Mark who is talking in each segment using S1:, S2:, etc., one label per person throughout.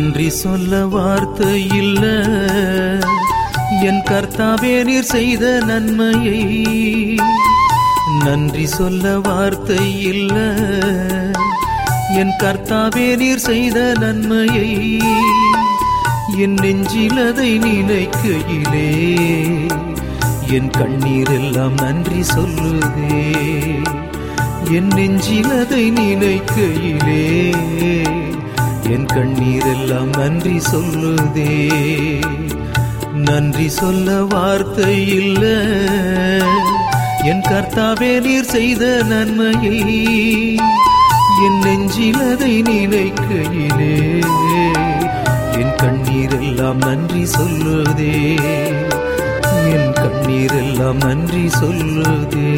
S1: நன்றி சொல்ல வார்த்தை இல்ல. என் கர்த்தாவே நீர் செய்த நன்மையை நன்றி சொல்ல வார்த்தை இல்ல. என் கர்த்தாவே நீர் செய்த நன்மையை என் நெஞ்சிலதை நினைக்கையிலே. என் கண்ணீர் எல்லாம் நன்றி சொல்லுதே. என் நெஞ்சிலதை நினைக்கையிலே. என் கண்ணீர் எல்லாம் நன்றி சொல்லுதே. நன்றி சொல்ல வார்த்தை இல்ல என் கர்த்தாவே நீர் செய்த நன்மையை என் நெஞ்சில் அதை நினைக்கையிலே. என் கண்ணீர் எல்லாம் நன்றி சொல்லுதே. என் கண்ணீர் எல்லாம் நன்றி சொல்லுதே.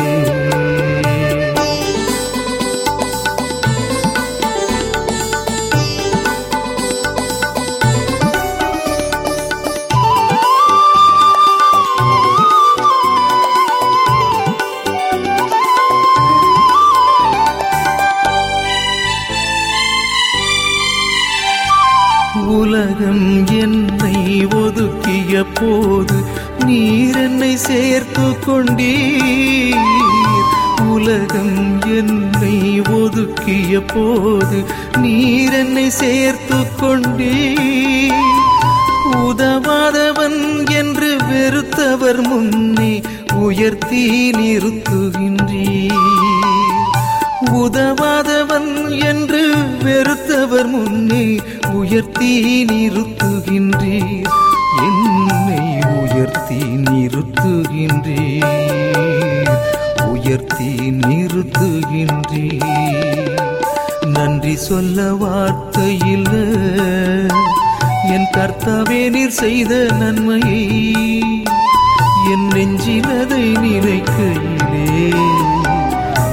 S1: உலகம் என்னை ஒதுக்கிய போது நீர் என்னை சேர்த்து கொண்டீர். உலகம் என்னை ஒதுக்கிய போது நீர் என்னை சேர்த்து கொண்டீர். உதவாதவன் என்று வெறுத்தவர் முன்னே உயர்த்தி நிறுத்துகின்றீர். உதவாதவன் என்று வெறுத்தவர் முன்னே உயர்த்தி நிறுத்துகின்றீர் என்னை உயர்த்தி நிறுத்துகின்றீர் உயர்த்தி நிறுத்துகின்றீர் நன்றி சொல்ல வார்த்தையில் என் கர்த்தாவே நீர் செய்த நன்மையை என் நெஞ்சினதை நினைக்கையிலே.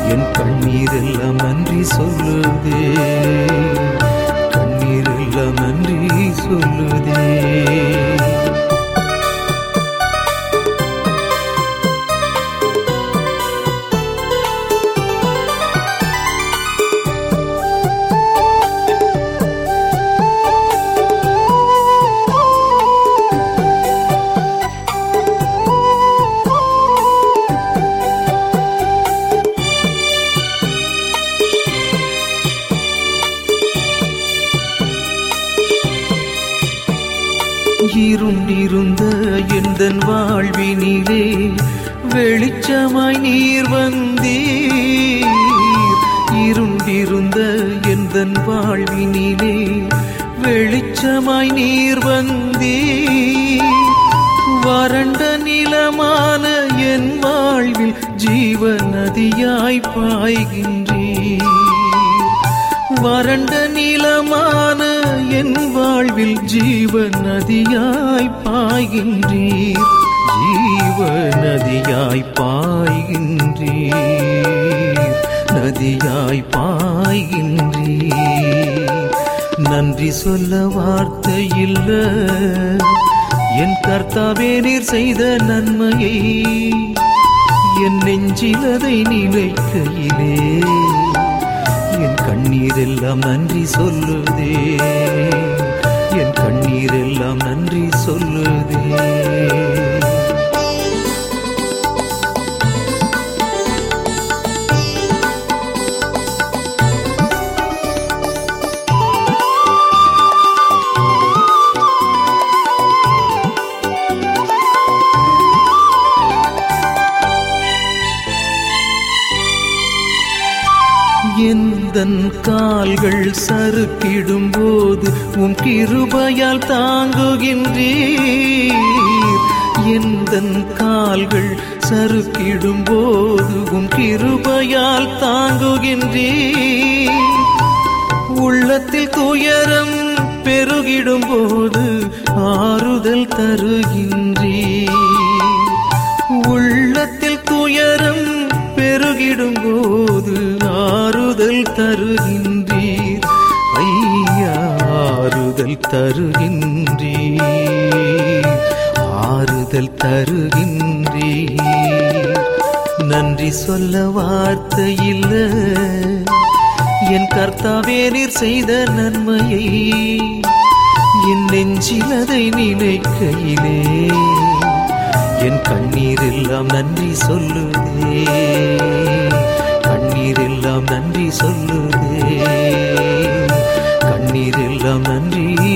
S1: என் கண்ணீரெல்லாம் நன்றி சொல்லுதே. நன்றி சொல்லுதே. எந்தன் வாழ்வினிலே வெளிச்சமாய் நீர் வந்தீர். இருண்டிருந்த எந்தன் வாழ்வினிலே வெளிச்சமாய் நீர் வந்தீர். வறண்ட நிலமான என் வாழ்வில் ஜீவ நதியாய் பாய்கின்றீர். வறண்ட நிலமான என் வாழ்வில் ஜீவ நதியாய் பாய்கின்றீர். ஜீவ நதியாய் பாய்கின்றீர். நதியாய் பாய்கின்றீர். நன்றி சொல்ல வார்த்தை இல்ல என் கர்த்தாவே நீர் செய்த நன்மையை என் நெஞ்சில் அதை நினைக்கையிலே கண்ணீர் எல்லாம் நன்றி சொல்லுதே. என் கண்ணீர் எல்லாம் நன்றி சொல்லுதே. உன் கிருபையால் தாங்குகின்றீர். எந்த கால்கள் சறுக்கிடும் போது உன் கிருபையால் தாங்குகின்றீர். உள்ளத்தில் துயரம் பெருகிடும் போது ஆறுதல் தருகின்றீர். உள்ளத்தில் துயரம் பெருகிடும் போது ஆறுதல் தருகின்ற ஆறுதல் ஆறுதல் தருகின்றீர். நன்றி சொல்ல வார்த்தை இல்ல என் கர்த்தாவே நீர் செய்த நன்மையை என் நெஞ்சில் நினைக்கையிலே என் கண்ணீர் எல்லாம் நன்றி சொல்லுதே. கண்ணீர் எல்லாம் நன்றி சொல்லுதே. கண்ணீர் எல்லாம் நன்றி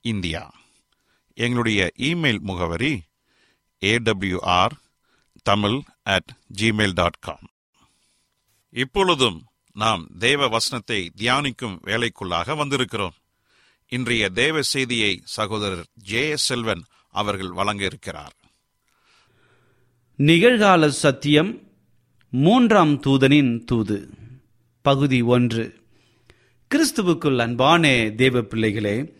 S2: இந்தியா. எங்களுடைய இமெயில் முகவரி AWR Tamil at Gmail dot com இப்பொழுதும் நாம் தேவ வசனத்தை தியானிக்கும் வேலைக்குள்ளாக வந்திருக்கிறோம். இன்றைய தேவ செய்தியை சகோதரர் ஜே எஸ் செல்வன் அவர்கள் வழங்க இருக்கிறார்
S3: நிகழ்கால சத்தியம் மூன்றாம் தூதனின் தூது. பகுதி ஒன்று. கிறிஸ்துவுக்குள் அன்பானே தேவ பிள்ளைகளே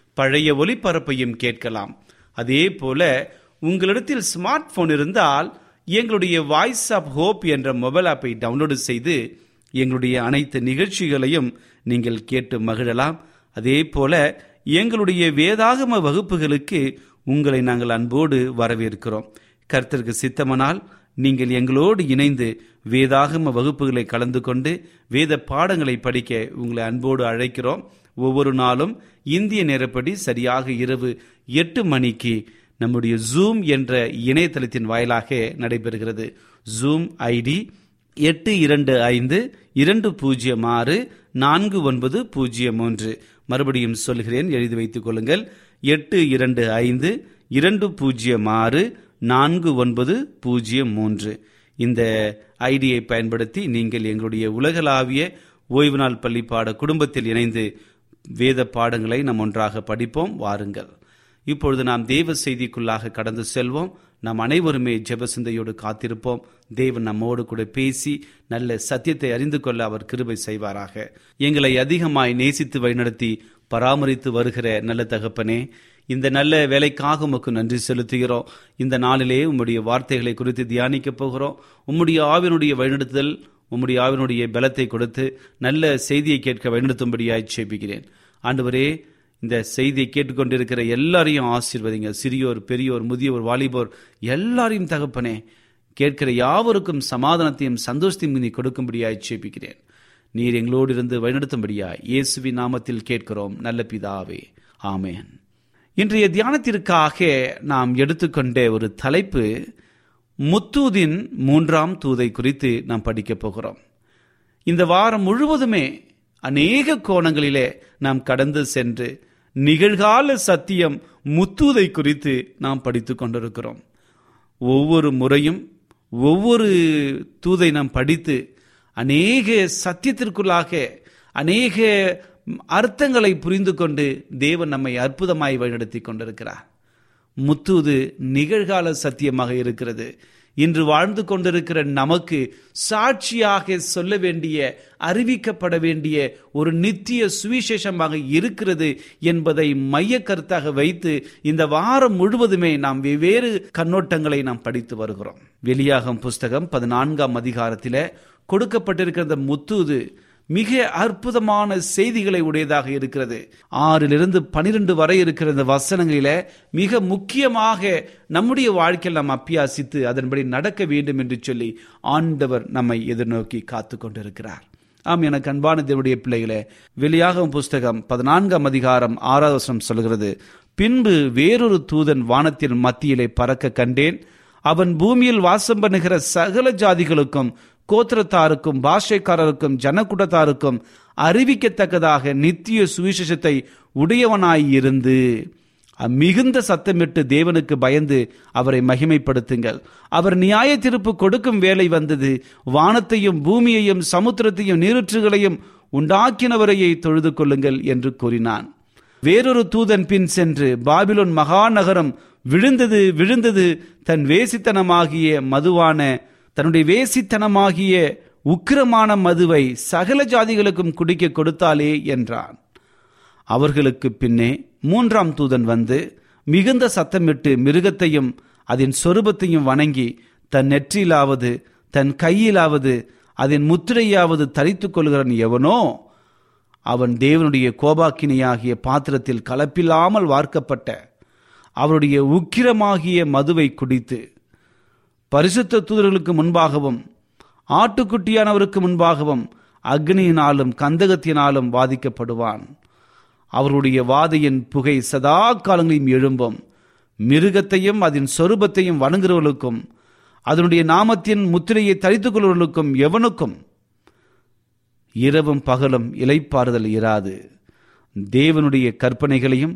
S3: பழைய ஒலிபரப்பையும் கேட்கலாம். அதே போல உங்களிடத்தில் ஸ்மார்ட் போன் இருந்தால் எங்களுடைய வாய்ஸ் ஆப் ஹோப் என்ற மொபைல் ஆப்பை டவுன்லோடு செய்து எங்களுடைய அனைத்து நிகழ்ச்சிகளையும் நீங்கள் கேட்டு மகிழலாம். அதே போல எங்களுடைய வேதாகம வகுப்புகளுக்கு உங்களை நாங்கள் அன்போடு வரவேற்கிறோம். கர்த்தருக்கு சித்தமனால் நீங்கள் எங்களோடு இணைந்து வேதாகம வகுப்புகளை கலந்து கொண்டு வேத பாடங்களை படிக்க உங்களை அன்போடு அழைக்கிறோம். ஒவ்வொரு நாளும் இந்திய நேரப்படி சரியாக இரவு எட்டு மணிக்கு நம்முடைய ஜூம் என்ற இணையதளத்தின் வாயிலாக நடைபெறுகிறது. ஜூம் ஐடி எட்டு இரண்டு ஐந்து இரண்டு பூஜ்ஜியம் ஆறு நான்கு ஒன்பது பூஜ்ஜியம் மூன்று. மறுபடியும் சொல்கிறேன் எழுதி வைத்துக் கொள்ளுங்கள். எட்டு இரண்டு ஐந்து இரண்டு பூஜ்ஜியம் ஆறு நான்கு ஒன்பது பூஜ்ஜியம் மூன்று. இந்த ஐடியை பயன்படுத்தி நீங்கள் எங்களுடைய உலகளாவிய ஓய்வு நாள் பள்ளி பாட குடும்பத்தில் இணைந்து வேத பாடங்களை நாம் ஒன்றாக படிப்போம். வாருங்கள். இப்பொழுது நாம் தேவ செய்திக்குள்ளாக கடந்து செல்வோம். நாம் அனைவருமே ஜெபசிந்தையோடு காத்திருப்போம். தேவன் நம்மோடு கூட பேசி நல்ல சத்தியத்தை அறிந்து கொள்ள அவர் கிருபை செய்வாராக. எங்களை அதிகமாய் நேசித்து வழிநடத்தி பராமரித்து வருகிற நல்ல தகப்பனே இந்த நல்ல வேலைக்காக உமக்கு நன்றி செலுத்துகிறோம். இந்த நாளிலே உம்முடைய வார்த்தைகளை குறித்து தியானிக்க போகிறோம். உம்முடைய ஆவினுடைய வழிநடத்துதல் உம்முடைய ஆவினுடைய பலத்தை கொடுத்து நல்ல செய்தியை கேட்க வழிநடத்தும்படியாய் சேபிக்கிறேன் ஆண்டவரே இந்த செய்தியை கேட்டுக்கொண்டிருக்கிற எல்லாரையும் ஆசீர்வதிங்க. சிறியோர் பெரியோர் முதியோர் வாலிபோர் எல்லாரையும் தகப்பனே கேட்கிற யாவருக்கும் சமாதானத்தையும் சந்தோஷத்தையும் நீ கொடுக்கும்படியாய் சேபிக்கிறேன் நீர் எங்களோடு இருந்து வழிநடத்தும்படியா இயேசுவி நாமத்தில் கேட்கிறோம். நல்ல பிதாவே ஆமேன். இன்றைய தியானத்திற்காக நாம் எடுத்துக்கொண்ட ஒரு தலைப்பு முத்தூதின் மூன்றாம் தூதை குறித்து நாம் படிக்கப் போகிறோம். இந்த வாரம் முழுவதுமே அநேக கோணங்களிலே நாம் கடந்து சென்று நிகழ்கால சத்தியம் முத்தூதை குறித்து நாம் படித்து கொண்டிருக்கிறோம். ஒவ்வொரு முறையும் ஒவ்வொரு தூதை நாம் படித்து அநேக சத்தியத்திற்குள்ளாக அநேக அர்த்தங்களை புரிந்து கொண்டு தேவன் நம்மை அற்புதமாய் வழிநடத்தி கொண்டிருக்கிறார். முத்தூது நிகழ்கால சத்தியமாக இருக்கிறது. இன்று வாழ்ந்து கொண்டிருக்கிற நமக்கு சாட்சியாக சொல்ல வேண்டிய அறிவிக்கப்பட வேண்டிய ஒரு நித்திய சுவிசேஷமாக இருக்கிறது என்பதை மைய கருத்தாக வைத்து இந்த வாரம் முழுவதுமே நாம் வெவ்வேறு கண்ணோட்டங்களை நாம் படித்து வருகிறோம். வெளியாகும் புஸ்தகம் பதினான்காம் அதிகாரத்தில் கொடுக்கப்பட்டிருக்கிற முத்துது முத்தூது மிக அற்புதமான செய்திகளை உடையதாக இருக்கிறது. ஆறிலிருந்து பனிரெண்டு வரை இருக்கிற இந்த வசனங்களில மிக முக்கியமாக நம்முடைய வாழ்க்கையில் நாம் அப்பியாசித்து அதன்படி நடக்க வேண்டும் என்று சொல்லி ஆண்டவர் நம்மை எதிர்நோக்கி காத்து கொண்டிருக்கிறார். ஆம் எனக்கு அன்பான தேவடைய பிள்ளைகளே வெளியாகும் புஸ்தகம் பதினான்காம் அதிகாரம் ஆறாவது வசனம் சொல்கிறது பின்பு வேறொரு தூதன் வானத்தின் மத்தியிலே பறக்க கண்டேன். அவன் பூமியில் வாசம் பண்ணுகிற சகல ஜாதிகளுக்கும் கோத்திரத்தாருக்கும் பாஷைக்காரருக்கும் ஜனக்கூட்டத்தாருக்கும் அறிவிக்கத்தக்கதாக நித்திய சுவிசேஷத்தை உடையவனாயிருந்து மிகுந்த சத்தமிட்டு தேவனுக்கு பயந்து அவரை மகிமைப்படுத்துங்கள். அவர் நியாய தீர்ப்பு கொடுக்கும் வேலை வந்தது. வானத்தையும் பூமியையும் சமுத்திரத்தையும் நீருற்றுகளையும் உண்டாக்கினவரையை தொழுது கொள்ளுங்கள் என்று கூறினான். வேறொரு தூதன் பின் சென்று பாபிலோன் மகாநகரம் விழுந்தது விழுந்தது தன் வேசித்தனமாகிய மதுவான தன்னுடைய வேசித்தனமாகிய உக்கிரமான மதுவை சகல ஜாதிகளுக்கும் குடிக்க கொடுத்தாலே என்றான். அவர்களுக்கு பின்னே மூன்றாம் தூதன் வந்து மிகுந்த சத்தமிட்டு மிருகத்தையும் அதன் சொரூபத்தையும் வணங்கி தன் நெற்றியிலாவது தன் கையிலாவது அதன் முத்திரையாவது தரித்துக் கொள்கிறன் எவனோ? அவன் தேவனுடைய கோபாக்கினியாகிய பாத்திரத்தில் கலப்பில்லாமல் வார்க்கப்பட்ட அவருடைய உக்கிரமாகிய மதுவை குடித்து பரிசுத்த தூதர்களுக்கு முன்பாகவும் ஆட்டுக்குட்டியானவருக்கு முன்பாகவும் அக்னியினாலும் கந்தகத்தினாலும் வாதிக்கப்படுவான். அவருடைய வாதையின் புகை சதா காலங்களையும் எழும்பும். மிருகத்தையும் அதன் சொரூபத்தையும் வணங்குகிறவர்களுக்கும் அதனுடைய நாமத்தின் முத்திரையை தரித்துக் கொள்வர்களுக்கும் எவனுக்கும்? இரவும் பகலும் இலைப்பாறுதல் இராது. தேவனுடைய கற்பனைகளையும்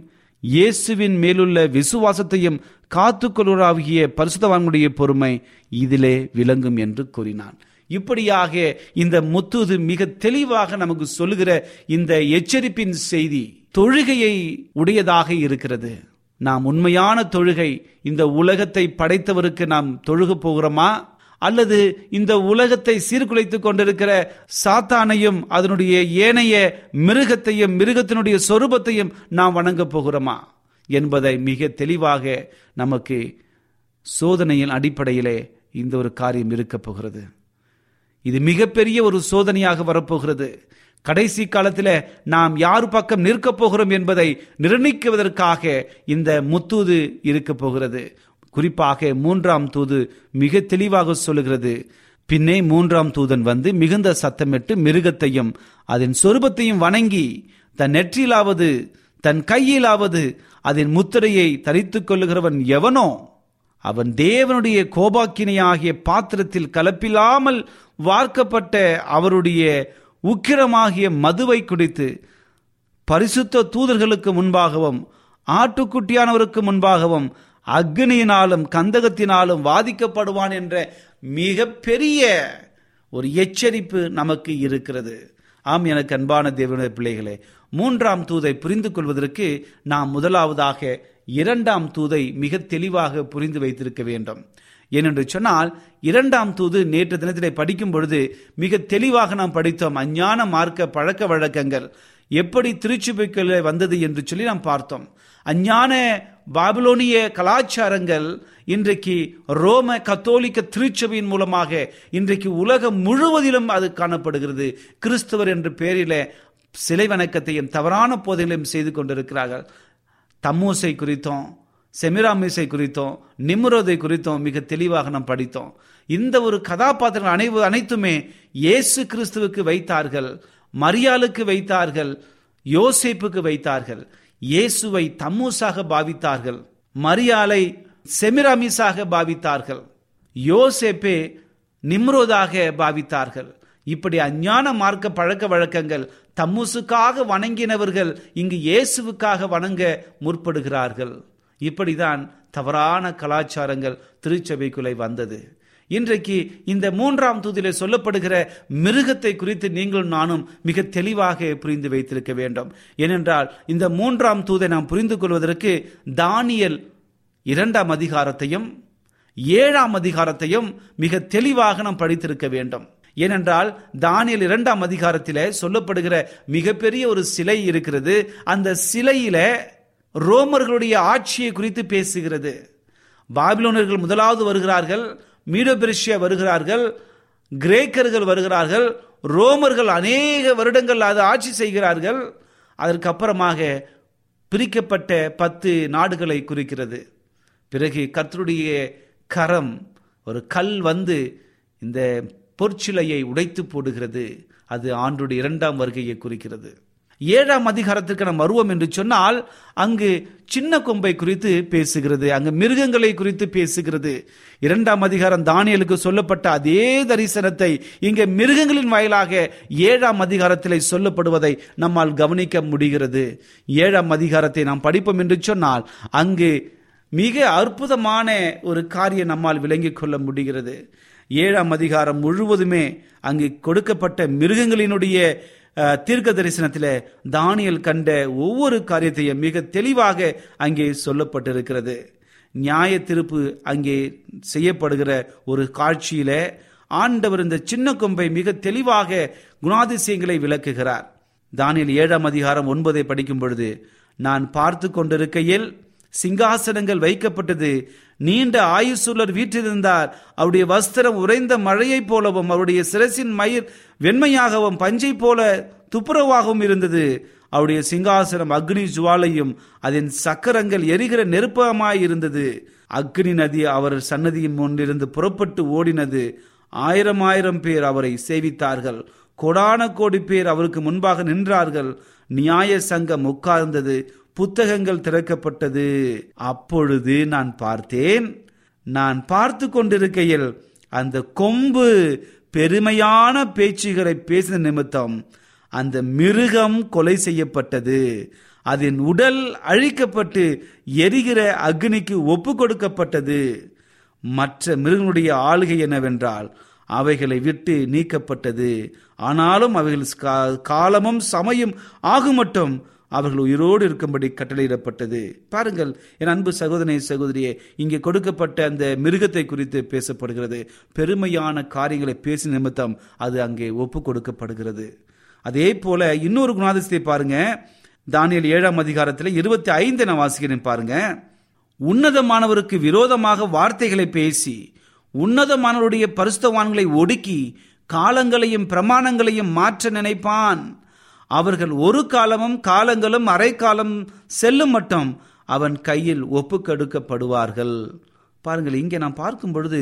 S3: இயேசுவின் மேலுள்ள விசுவாசத்தையும் காத்துக்கொள்வராகிய பரிசுத்தவான்களுடைய பொறுமை இதிலே விளங்கும் என்று கூறினான். இப்படியாக இந்த முத்துது மிக தெளிவாக நமக்கு சொல்லுகிற இந்த எச்சரிப்பின் செய்தி தொழுகையை உடையதாக இருக்கிறது. நாம் உண்மையான தொழுகை இந்த உலகத்தை படைத்தவருக்கு நாம் தொழுக போகிறோமா? அல்லது இந்த உலகத்தை சீர்குலைத்துக் கொண்டிருக்கிற சாத்தானையும் அதனுடைய ஏனைய மிருகத்தையும் மிருகத்தினுடைய சொரூபத்தையும் நாம் வணங்கப் போகிறோமா என்பதை மிக தெளிவாக நமக்கு சோதனையின் அடிப்படையிலே இந்த ஒரு காரியம் இருக்கப் போகிறது. இது மிகப்பெரிய ஒரு சோதனையாக வரப்போகிறது. கடைசி காலத்தில் நாம் யார் பக்கம் நிற்கப் போகிறோம் என்பதை நிர்ணயிக்குவதற்காக இந்த முத்தூது இருக்க போகிறது. குறிப்பாக மூன்றாம் தூது மிக தெளிவாக சொல்லுகிறது. பின்னே மூன்றாம் தூதன் வந்து மிகுந்த சத்தமிட்டு மிருகத்தையும் அதன் சொருபத்தையும் வணங்கி தன் நெற்றிலாவது தன் கையிலாவது அதன் முத்திரையை தரித்து கொள்ளுகிறவன் எவனோ அவன் தேவனுடைய கோபாக்கினையாகிய பாத்திரத்தில் கலப்பில்லாமல் வார்க்கப்பட்ட அவருடைய உக்கிரமாகிய மதுவை குடித்து பரிசுத்த தூதர்களுக்கு முன்பாகவும் ஆட்டுக்குட்டியானவருக்கு முன்பாகவும் அக்னியினாலும் கந்தகத்தினாலும் வாதிக்கப்படுவான் என்ற மிக பெரிய ஒரு எச்சரிப்பு நமக்கு இருக்கிறது. ஆம் எனக்கு அன்பான தேவனுடைய பிள்ளைகளே மூன்றாம் தூதை புரிந்து கொள்வதற்கு நாம் முதலாவதாக இரண்டாம் தூதை மிக தெளிவாக புரிந்து வைத்திருக்க வேண்டும். ஏனென்று சொன்னால் இரண்டாம் தூது நேற்று தினத்திலே படிக்கும் பொழுது மிக தெளிவாக நாம் படித்தோம். அஞ்ஞான மார்க்க பழக்க வழக்கங்கள் எப்படி திருச்சுபைக்குள்ள வந்தது என்று சொல்லி நாம் பார்த்தோம். அஞ்ஞான பாபிலோனிய கலாச்சாரங்கள் இன்றைக்கு ரோம கத்தோலிக்க திருச்சபையின் மூலமாக இன்றைக்கு உலகம் முழுவதிலும் அது காணப்படுகிறது. கிறிஸ்தவர் என்ற பெயரில சிலை வணக்கத்தையும் தவறான போதைகளையும் செய்து கொண்டிருக்கிறார்கள். தம்மூசை குறித்தும் செமிராமிசை குறித்தும் நிம்ரோதை குறித்தும் மிக தெளிவாக நாம் படித்தோம். இந்த ஒரு கதாபாத்திரங்கள் அனைவு அனைத்துமே இயேசு கிறிஸ்துவுக்கு வைத்தார்கள். மரியாளுக்கு வைத்தார்கள் யோசேப்புக்கு வைத்தார்கள் இயேசுவை தம்மூசாக பாவித்தார்கள் மரியாளை செமிராமிஸாக பாவித்தார்கள் யோசேப்பே நிம்ரோதாக பாவித்தார்கள். இப்படி அஞ்ஞான மார்க்க பழக்க வழக்கங்கள் தம்முசுக்காக வணங்கினவர்கள் இங்கு இயேசுவுக்காக வணங்க முற்படுகிறார்கள். இப்படிதான் தவறான கலாச்சாரங்கள் திருச்சபைக்குள்ளே வந்தது. இன்றைக்கு இந்த மூன்றாம் தூதிலே சொல்லப்படுகிற மிருகத்தை குறித்து நீங்களும் நானும் மிக தெளிவாக புரிந்து வைத்திருக்க வேண்டும். ஏனென்றால் இந்த மூன்றாம் தூதை நாம் புரிந்து கொள்வதற்கு தானியல் இரண்டாம் அதிகாரத்தையும் ஏழாம் அதிகாரத்தையும் மிக தெளிவாக நாம் படித்திருக்க வேண்டும். ஏனென்றால் தானியல் இரண்டாம் அதிகாரத்தில் சொல்லப்படுகிற மிகப்பெரிய ஒரு சிலை இருக்கிறது. அந்த சிலையில ரோமர்களுடைய ஆட்சியை குறித்து பேசுகிறது. பாபிலோனர்கள் முதலாவது வருகிறார்கள். மீடோபெரிஷியா வருகிறார்கள் கிரேக்கர்கள் வருகிறார்கள் ரோமர்கள் அநேக வருடங்கள் அது ஆட்சி செய்கிறார்கள். அதற்கப்புறமாக பிரிக்கப்பட்ட பத்து நாடுகளை குறிக்கிறது. பிறகு கர்த்தருடைய கரம் ஒரு கல் வந்து இந்த பொற்சிலையை உடைத்து போடுகிறது. அது ஆண்டுடைய இரண்டாம் வருகையை குறிக்கிறது. ஏழாம் அதிகாரத்திற்கு நாம் வருவோம் என்று சொன்னால் அங்கு சின்ன கொம்பை குறித்து பேசுகிறது அங்கு மிருகங்களை குறித்து பேசுகிறது. இரண்டாம் அதிகாரம் தானியலுக்கு சொல்லப்பட்ட அதே தரிசனத்தை இங்கே மிருகங்களின் வாயிலாக ஏழாம் அதிகாரத்தில் சொல்லப்படுவதை நம்மால் கவனிக்க முடிகிறது. ஏழாம் அதிகாரத்தை நாம் படிப்போம் என்று சொன்னால் அங்கு மிக அற்புதமான ஒரு காரியம் நம்மால் விளங்கிக் கொள்ள முடிகிறது. ஏழாம் அதிகாரம் முழுவதுமே அங்கு கொடுக்கப்பட்ட மிருகங்களினுடைய தீர்க்க தரிசனத்தில் தானியல் கண்ட ஒவ்வொரு காரியத்தையும் மிக தெளிவாக அங்கே சொல்லப்பட்டிருக்கிறது. நியாய திருப்பு அங்கே செய்யப்படுகிற ஒரு காட்சியில ஆண்டவர் இந்த சின்ன கொம்பை மிக தெளிவாக குணாதிசயங்களை விளக்குகிறார். தானியல் ஏழாம் அதிகாரம் ஒன்பதை படிக்கும் பொழுது நான் பார்த்து கொண்டிருக்கையில் சிங்காசனங்கள் வைக்கப்பட்டது. நீண்ட ஆயுசுள்ளர் வீற்றிருந்தார். அவருடைய வஸ்திரம் உறைந்த மழையைப் போலவும் அவருடைய சிரசின் மயிர் வெண்மையாகவும் பஞ்சை போல துப்புரவாகவும் இருந்தது. அவருடைய சிங்காசனம் அக்னி ஜுவாலையும் அதன் சக்கரங்கள் எரிகிற நெருப்பமாய் இருந்தது. அக்னி நதி அவர் சன்னதியின் முன்னிருந்து புறப்பட்டு ஓடினது. ஆயிரம் ஆயிரம் பேர் அவரை சேவித்தார்கள். கோடான கோடி பேர் அவருக்கு முன்பாக நின்றார்கள். நியாய சங்கம் உட்கார்ந்தது. புத்தகங்கள் திறக்கப்பட்டது. அப்பொழுது நான் பார்த்தேன் நான் பார்த்து கொண்டிருக்கையில் அந்த கொம்பு பெருமையான பேச்சுகளை பேசின நிமித்தம் அந்த மிருகம் கொலை செய்யப்பட்டது. அதன் உடல் அழிக்கப்பட்டு எரிகிற அக்னிக்கு ஒப்பு கொடுக்கப்பட்டது. மற்ற மிருகனுடைய ஆளுகை என்னவென்றால் அவைகளை விட்டு நீக்கப்பட்டது. ஆனாலும் அவைகள் காலமும் சமயம் ஆகும் மட்டும் அவர்கள் உயிரோடு இருக்கும்படி கட்டளையிடப்பட்டது. பாருங்கள் என் அன்பு சகோதரி சகோதரியே இங்கே கொடுக்கப்பட்ட அந்த மிருகத்தை குறித்து பேசப்படுகிறது. பெருமையான காரியங்களை பேசி நிமித்தம் அது அங்கே ஒப்பு கொடுக்கப்படுகிறது அதே போல இன்னொரு குணாதிசத்தை பாருங்க. தானியல் ஏழாம் அதிகாரத்தில் இருபத்தி ஐந்து நான் வாசிக்கிறேன் பாருங்க. உன்னதமானவருக்கு விரோதமாக வார்த்தைகளை பேசி உன்னதமானவருடைய பரிசுத்தவான்களை ஒடுக்கி காலங்களையும் பிரமாணங்களையும் மாற்ற நினைப்பான். அவர்கள் ஒரு காலமும் காலங்களும் அரை காலம் செல்லும் மட்டும் அவன் கையில் ஒப்புக்கெடுக்கப்படுவார்கள். பாருங்கள் இங்கே நாம் பார்க்கும் பொழுது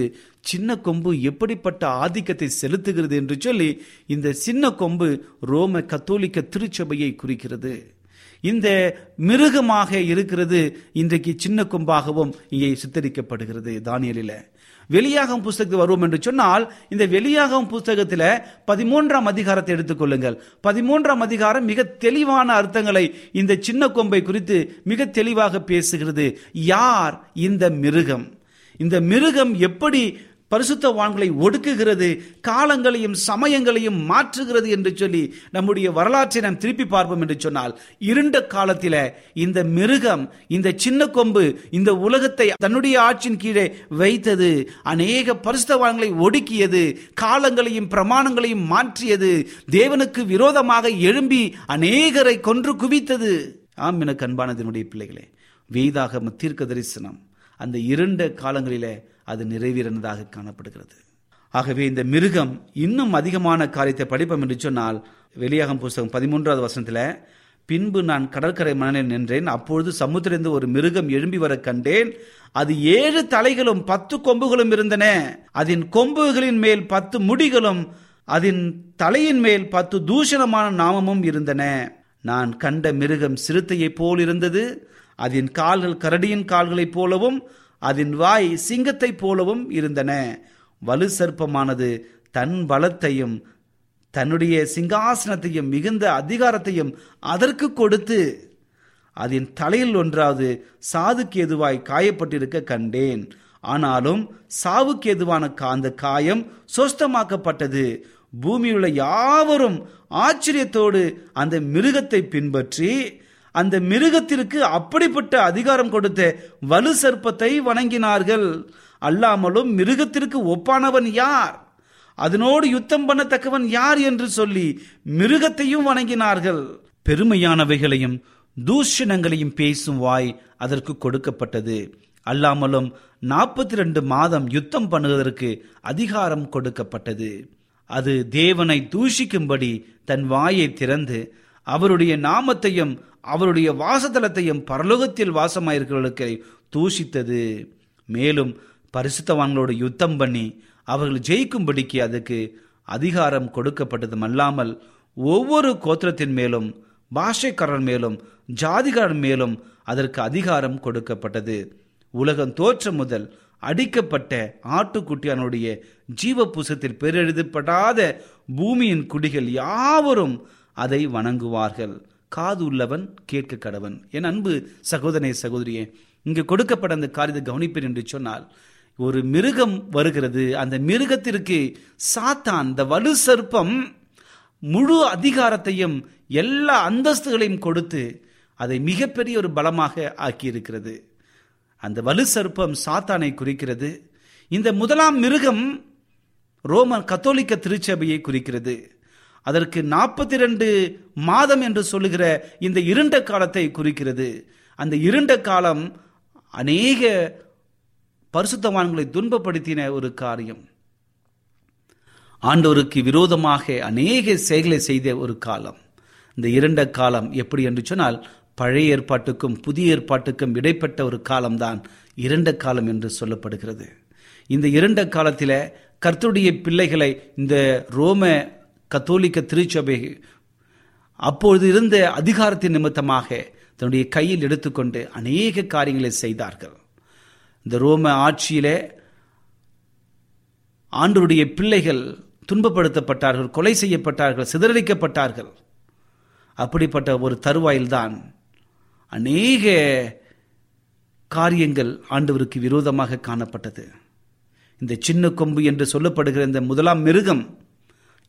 S3: சின்ன கொம்பு எப்படிப்பட்ட ஆதிக்கத்தை செலுத்துகிறது என்று சொல்லி இந்த சின்ன கொம்பு ரோம கத்தோலிக்க திருச்சபையை குறிக்கிறது. இந்த மிருகமாக இருக்கிறது இன்றைக்கு சின்ன கொம்பாகவும் இங்கே சித்தரிக்கப்படுகிறது. தானியலில் வெளியாகும் புஸ்தகத்தில் வருவோம் என்று சொன்னால் இந்த வெளியாகும் புஸ்தகத்தில் பதிமூன்றாம் அதிகாரத்தை எடுத்துக்கொள்ளுங்கள் பதிமூன்றாம் அதிகாரம் மிக தெளிவான அர்த்தங்களை இந்த சின்ன கொம்பை குறித்து மிக தெளிவாக பேசுகிறது. யார் இந்த மிருகம்? இந்த மிருகம் எப்படி பரிசுத்தவான்களை ஒடுக்குகிறது காலங்களையும் சமயங்களையும் மாற்றுகிறது என்று சொல்லி நம்முடைய வரலாற்றை நாம் திருப்பி பார்ப்போம் என்று சொன்னால் இருண்ட காலத்தில் இந்த மிருகம் இந்த சின்ன கொம்பு இந்த உலகத்தை தன்னுடைய ஆட்சியின் கீழே வைத்தது அநேக பரிசுத்தவான்களை ஒடுக்கியது காலங்களையும் பிரமாணங்களையும் மாற்றியது தேவனுக்கு விரோதமாக எழும்பி அநேகரை கொன்று குவித்தது. ஆம் எனக்கு அன்பானதனுடைய பிள்ளைகளே வேதாகம தீர்க்க தரிசனம் அந்த இருண்ட காலங்களிலே அது நிறைவேறினதாக காணப்படுகிறது. ஆகவே இந்த மிருகம் இன்னும் அதிகமான காரியத்தை படிப்போம் என்று சொன்னால் வெளியாகும் புஸ்தகம் பதிமூன்றாவது வசனத்தில் பின்பு நான் கடற்கரை மணலில் நின்றேன் அப்பொழுது சமுத்திரந்து ஒரு மிருகம் எழும்பி வர கண்டேன். அது ஏழு தலைகளும் பத்து கொம்புகளும் இருந்தன. அதன் கொம்புகளின் மேல் பத்து முடிகளும் அதன் தலையின் மேல் பத்து தூஷணமான நாமமும் இருந்தன. நான் கண்ட மிருகம் சிறுத்தையைப் போல் இருந்தது. அதன் கால்கள் கரடியின் கால்களைப் போலவும் அதன் வாய் சிங்கத்தைப் போலவும் இருந்தன. வலு சர்ப்பமானது தன் பலத்தையும் தன்னுடைய சிங்காசனத்தையும் மிகுந்த அதிகாரத்தையும் அதற்கு கொடுத்து அதன் தலையில் ஒன்றாவது சாதுக்கு எதுவாய் காயப்பட்டிருக்க கண்டேன். ஆனாலும் சாவுக்கு எதுவான அந்த காயம் சொஸ்தமாக்கப்பட்டது. பூமியுள்ள யாவரும் ஆச்சரியத்தோடு அந்த மிருகத்தை பின்பற்றி அந்த மிருகத்திற்கு அப்படிப்பட்ட அதிகாரம் கொடுத்த வலு சர்ப்பத்தை வணங்கினார்கள். அல்லாமலும் மிருகத்திற்கு ஒப்பானவன் யார்? அதனோடு யுத்தம் பண்ணத்தக்கவன் யார் என்று சொல்லி மிருகத்தையும் வணங்கினார்கள். பெருமையானவைகளையும் தூஷணங்களையும் பேசும் வாய் அதற்கு கொடுக்கப்பட்டது. அல்லாமலும் நாற்பத்தி ரெண்டு மாதம் யுத்தம் பண்ணுவதற்கு அதிகாரம் கொடுக்கப்பட்டது. அது தேவனை தூஷிக்கும்படி தன் வாயை திறந்து அவருடைய நாமத்தையும் அவருடைய வாசதலத்தையும் பரலோகத்தில் வாசமாயிருக்கிறவர்களுக்கு தூஷித்தது. மேலும் பரிசுத்தவான்களோடு யுத்தம் பண்ணி அவர்கள் ஜெயிக்கும்படிக்கு அதுக்கு அதிகாரம் கொடுக்கப்பட்டதும் அல்லாமல் ஒவ்வொரு கோத்திரத்தின் மேலும் பாஷைக்காரன் மேலும் ஜாதிகாரன் மேலும் அதற்கு அதிகாரம் கொடுக்கப்பட்டது. உலகம் தோற்றம் முதல் அடிக்கப்பட்ட ஆட்டுக்குட்டியானுடைய ஜீவ புசத்தில் பெரெழுதப்படாத பூமியின் குடிகள் யாவரும் அதை வணங்குவார்கள். காது உள்ளவன் கேட்க கடவன். என் அன்பு சகோதரனே சகோதரியே இங்கு கொடுக்கப்பட்ட அந்த காரியத்தை கவனிப்பேன் என்று சொன்னால் ஒரு மிருகம் வருகிறது. அந்த மிருகத்திற்கு சாத்தான் இந்த வலு சர்ப்பம் முழு அதிகாரத்தையும் எல்லா அந்தஸ்துகளையும் கொடுத்து அதை மிகப்பெரிய ஒரு பலமாக ஆக்கியிருக்கிறது. அந்த வலு சர்ப்பம் சாத்தானை குறிக்கிறது. இந்த முதலாம் மிருகம் ரோமன் கத்தோலிக்க திருச்சபையை குறிக்கிறது. அதற்கு நாற்பத்தி ரெண்டு மாதம் என்று சொல்லுகிற இந்த இருண்ட காலத்தை குறிக்கிறது. அந்த இருண்ட காலம் அநேக பரிசுத்தவான்களை துன்பப்படுத்தின ஒரு காரியம். ஆண்டோருக்கு விரோதமாக அநேக செயல்களை செய்த ஒரு காலம். இந்த இரண்ட காலம் எப்படி என்று சொன்னால் பழைய ஏற்பாட்டுக்கும் புதிய ஏற்பாட்டுக்கும் இடைப்பட்ட ஒரு காலம்தான் இரண்ட காலம் என்று சொல்லப்படுகிறது. இந்த இரண்ட காலத்தில் கர்த்தருடைய பிள்ளைகளை இந்த ரோம கத்தோலிக்க திருச்சபை அப்பொழுது இருந்த அதிகாரத்தின் நிமித்தமாக தன்னுடைய கையில் எடுத்துக்கொண்டு அநேக காரியங்களை செய்தார்கள். இந்த ரோம ஆட்சியிலே ஆண்டருடைய பிள்ளைகள் துன்பப்படுத்தப்பட்டார்கள் கொலை செய்யப்பட்டார்கள் சிதறடிக்கப்பட்டார்கள். அப்படிப்பட்ட ஒரு தருவாயில்தான் அநேக காரியங்கள் ஆண்டவருக்கு விரோதமாக காணப்பட்டது. இந்த சின்ன கொம்பு என்று சொல்லப்படுகிற இந்த முதலாம் மிருகம்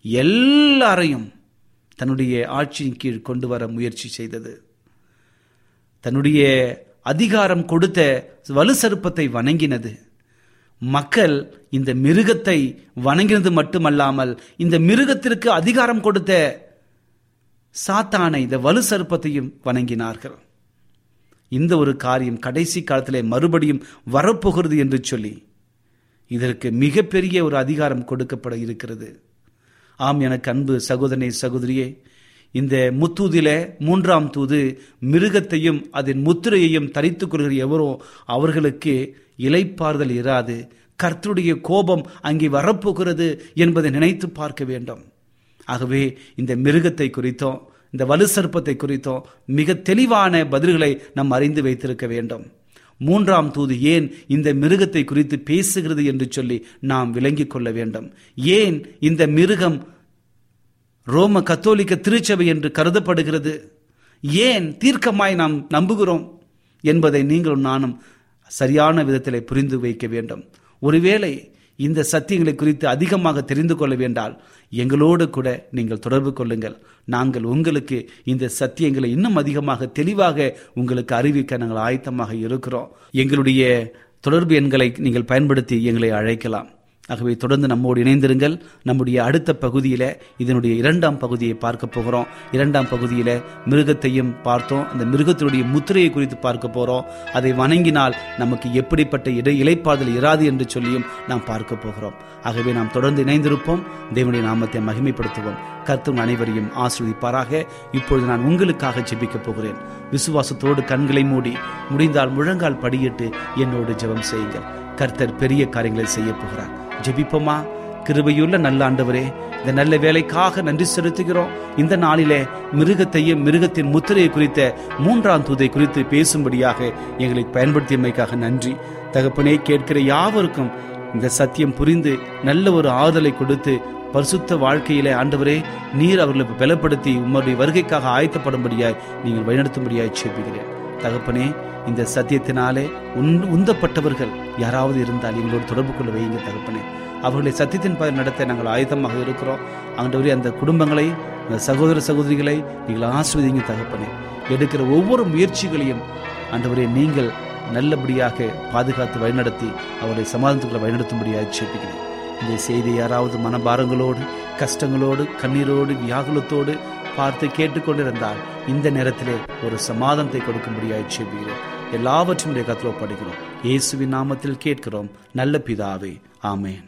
S3: எல்லாரையும் தன்னுடைய ஆட்சியின் கீழ் கொண்டு வர முயற்சி செய்தது. தன்னுடைய அதிகாரம் கொடுத்த வலு சருப்பத்தை வணங்கினது. மக்கள் இந்த மிருகத்தை வணங்கினது மட்டுமல்லாமல் இந்த மிருகத்திற்கு அதிகாரம் கொடுத்த சாத்தானை இந்த வலு சருப்பத்தையும் வணங்கினார்கள். இந்த ஒரு காரியம் கடைசி காலத்திலே மறுபடியும் வரப்போகிறது என்று சொல்லி இதற்கு மிகப்பெரிய ஒரு அதிகாரம் கொடுக்கப்பட இருக்கிறது. ஆம் எனக்கு அன்பு சகோதரனை சகோதரியே. இந்த முத்தூதில மூன்றாம் தூது மிருகத்தையும் அதன் முத்திரையையும் தரித்து கொள்கிற எவரோ அவர்களுக்கு இலைப்பாறுதல் இராது. கர்த்தருடைய கோபம் அங்கே வரப்போகிறது என்பதை நினைத்து பார்க்க வேண்டும். ஆகவே இந்த மிருகத்தை குறித்தும் இந்த வலு சர்ப்பத்தை குறித்தும் மிக தெளிவான பதில்களை நாம் அறிந்து வைத்திருக்க வேண்டும். மூன்றாம் தூது ஏன் இந்த மிருகத்தை குறித்து பேசுகிறது என்று சொல்லி நாம் விளங்கிக் கொள்ள வேண்டும். ஏன் இந்த மிருகம் ரோம கத்தோலிக்க திருச்சபை என்று கருதப்படுகிறது? ஏன் தீர்க்கமாய் நாம் நம்புகிறோம் என்பதை நீங்களும் நானும் சரியான விதத்தில் புரிந்து வைக்க வேண்டும். ஒருவேளை இந்த சத்தியங்களை குறித்து அதிகமாக தெரிந்து கொள்ள வேண்டால் எங்களோடு கூட நீங்கள் தொடர்பு கொள்ளுங்கள். நாங்கள் உங்களுக்கு இந்த சத்தியங்களை இன்னும் அதிகமாக தெளிவாக உங்களுக்கு அறிவிக்க நாங்கள் ஆயத்தமாக இருக்கிறோம். எங்களுடைய தொடர்பு எண்களை நீங்கள் பயன்படுத்தி எங்களை அழைக்கலாம். ஆகவே தொடர்ந்து நம்மோடு இணைந்திருங்கள். நம்முடைய அடுத்த பகுதியில் இதனுடைய இரண்டாம் பகுதியை பார்க்க போகிறோம். இரண்டாம் பகுதியில் மிருகத்தையும் பார்த்தோம். அந்த மிருகத்தினுடைய முத்திரையை குறித்து பார்க்க போகிறோம் அதை வணங்கினால் நமக்கு எப்படிப்பட்ட இட இலைப்பாதல் இராது என்று சொல்லியும் நாம் பார்க்க போகிறோம். ஆகவே நாம் தொடர்ந்து இணைந்திருப்போம். தேவனுடைய நாமத்தை மகிமைப்படுத்துவோம். கர்த்தம் அனைவரையும் ஆஸ்வதிப்பாராக இப்பொழுது நான் உங்களுக்காக ஜெபிக்கப் போகிறேன். விசுவாசத்தோடு கண்களை மூடி முடிந்தால் முழங்கால் படியிட்டு என்னோடு ஜெபம் செய்யுங்கள். கர்த்தர் பெரிய காரியங்களை செய்ய போகிறார். ஜெபிப்போமா? கிருபையுள்ள நல்ல ஆண்டவரே இந்த நல்ல வேலைக்காக நன்றி செலுத்துகிறோம். இந்த நாளிலே மிருகத்தையும் மிருகத்தின் முத்திரையை குறித்த மூன்றாம் தூதை குறித்து பேசும்படியாக எங்களை பயன்படுத்தியமைக்காக நன்றி. தகப்பனே கேட்கிற யாவருக்கும் இந்த சத்தியம் புரிந்து நல்ல ஒரு ஆறுதலை கொடுத்து பரிசுத்த வாழ்க்கையிலே ஆண்டவரே நீர் அவர்களை பலப்படுத்தி உம்முடைய வருகைக்காக ஆயத்தப்படும்படியாய் நீங்கள் வழிநடத்தும்படியாய் செல்கிறேன் தகப்பனே இந்த சத்தியத்தினாலே உன் உந்தப்பட்டவர்கள் யாராவது இருந்தால் எங்களோடு தொடர்பு கொள்ள வையுங்க தகப்பனே. அவர்களை சத்தியத்தின் பாதை நடத்த நாங்கள் ஆயுதமாக இருக்கிறோம். ஆண்டவரே அந்த குடும்பங்களை அந்த சகோதர சகோதரிகளை நீங்கள் ஆசிர்வதிங்க தகப்பனே. எடுக்கிற ஒவ்வொரு முயற்சிகளையும் ஆண்டவரே நீங்கள் நல்லபடியாக பாதுகாத்து வழிநடத்தி அவருடைய சமாதானத்துக்களை வழிநடத்தும்படியாக சேப்பிக்கிறேன் இந்த செய்தி யாராவது மனபாரங்களோடு கஷ்டங்களோடு கண்ணீரோடு வியாகுலத்தோடு பார்த்து கேட்டுக்கொண்டிருந்தால் இந்த நேரத்திலே ஒரு சமாதானத்தை கொடுக்கும்படியாக சேப்பிக்கிறேன் எல்லாவற்றையும் கத்திரோ படிக்கிறோம் இயேசுவின் நாமத்தில் கேட்கிறோம். நல்ல பிதாவே ஆமேன்.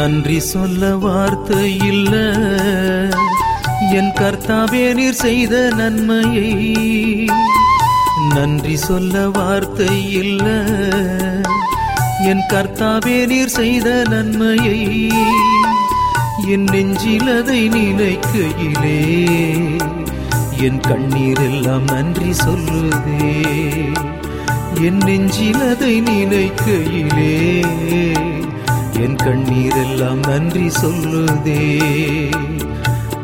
S1: நன்றி சொல்ல வார்த்தை இல்ல. என் கர்த்தாவே நீர் செய்த நன்மையை நன்றி சொல்ல வார்த்தை இல்ல. என் கர்த்தாவே நீர் செய்த நன்மையை என் நெஞ்சிலதை அதை நினைக்கையிலே. என் கண்ணீர் எல்லாம் நன்றி சொல்லுதே. என் நெஞ்சிலதை நினைக்கையிலே. என் கண்ணீரெல்லாம் நன்றி சொல்லுதே.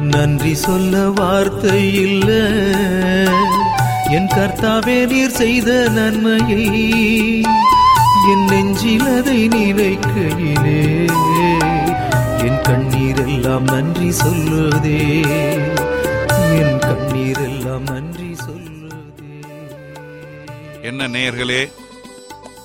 S1: நன்றி சொல்ல வார்த்தை இல்ல. என் கர்த்தாவே நீர் செய்த நன்மையை என் நெஞ்சில் அதை நினைக்கையிலே என் கண்ணீரெல்லாம் நன்றி சொல்லுதே. என் கண்ணீரெல்லாம் நன்றி சொல்லுதே.
S2: என்ன நேர்களே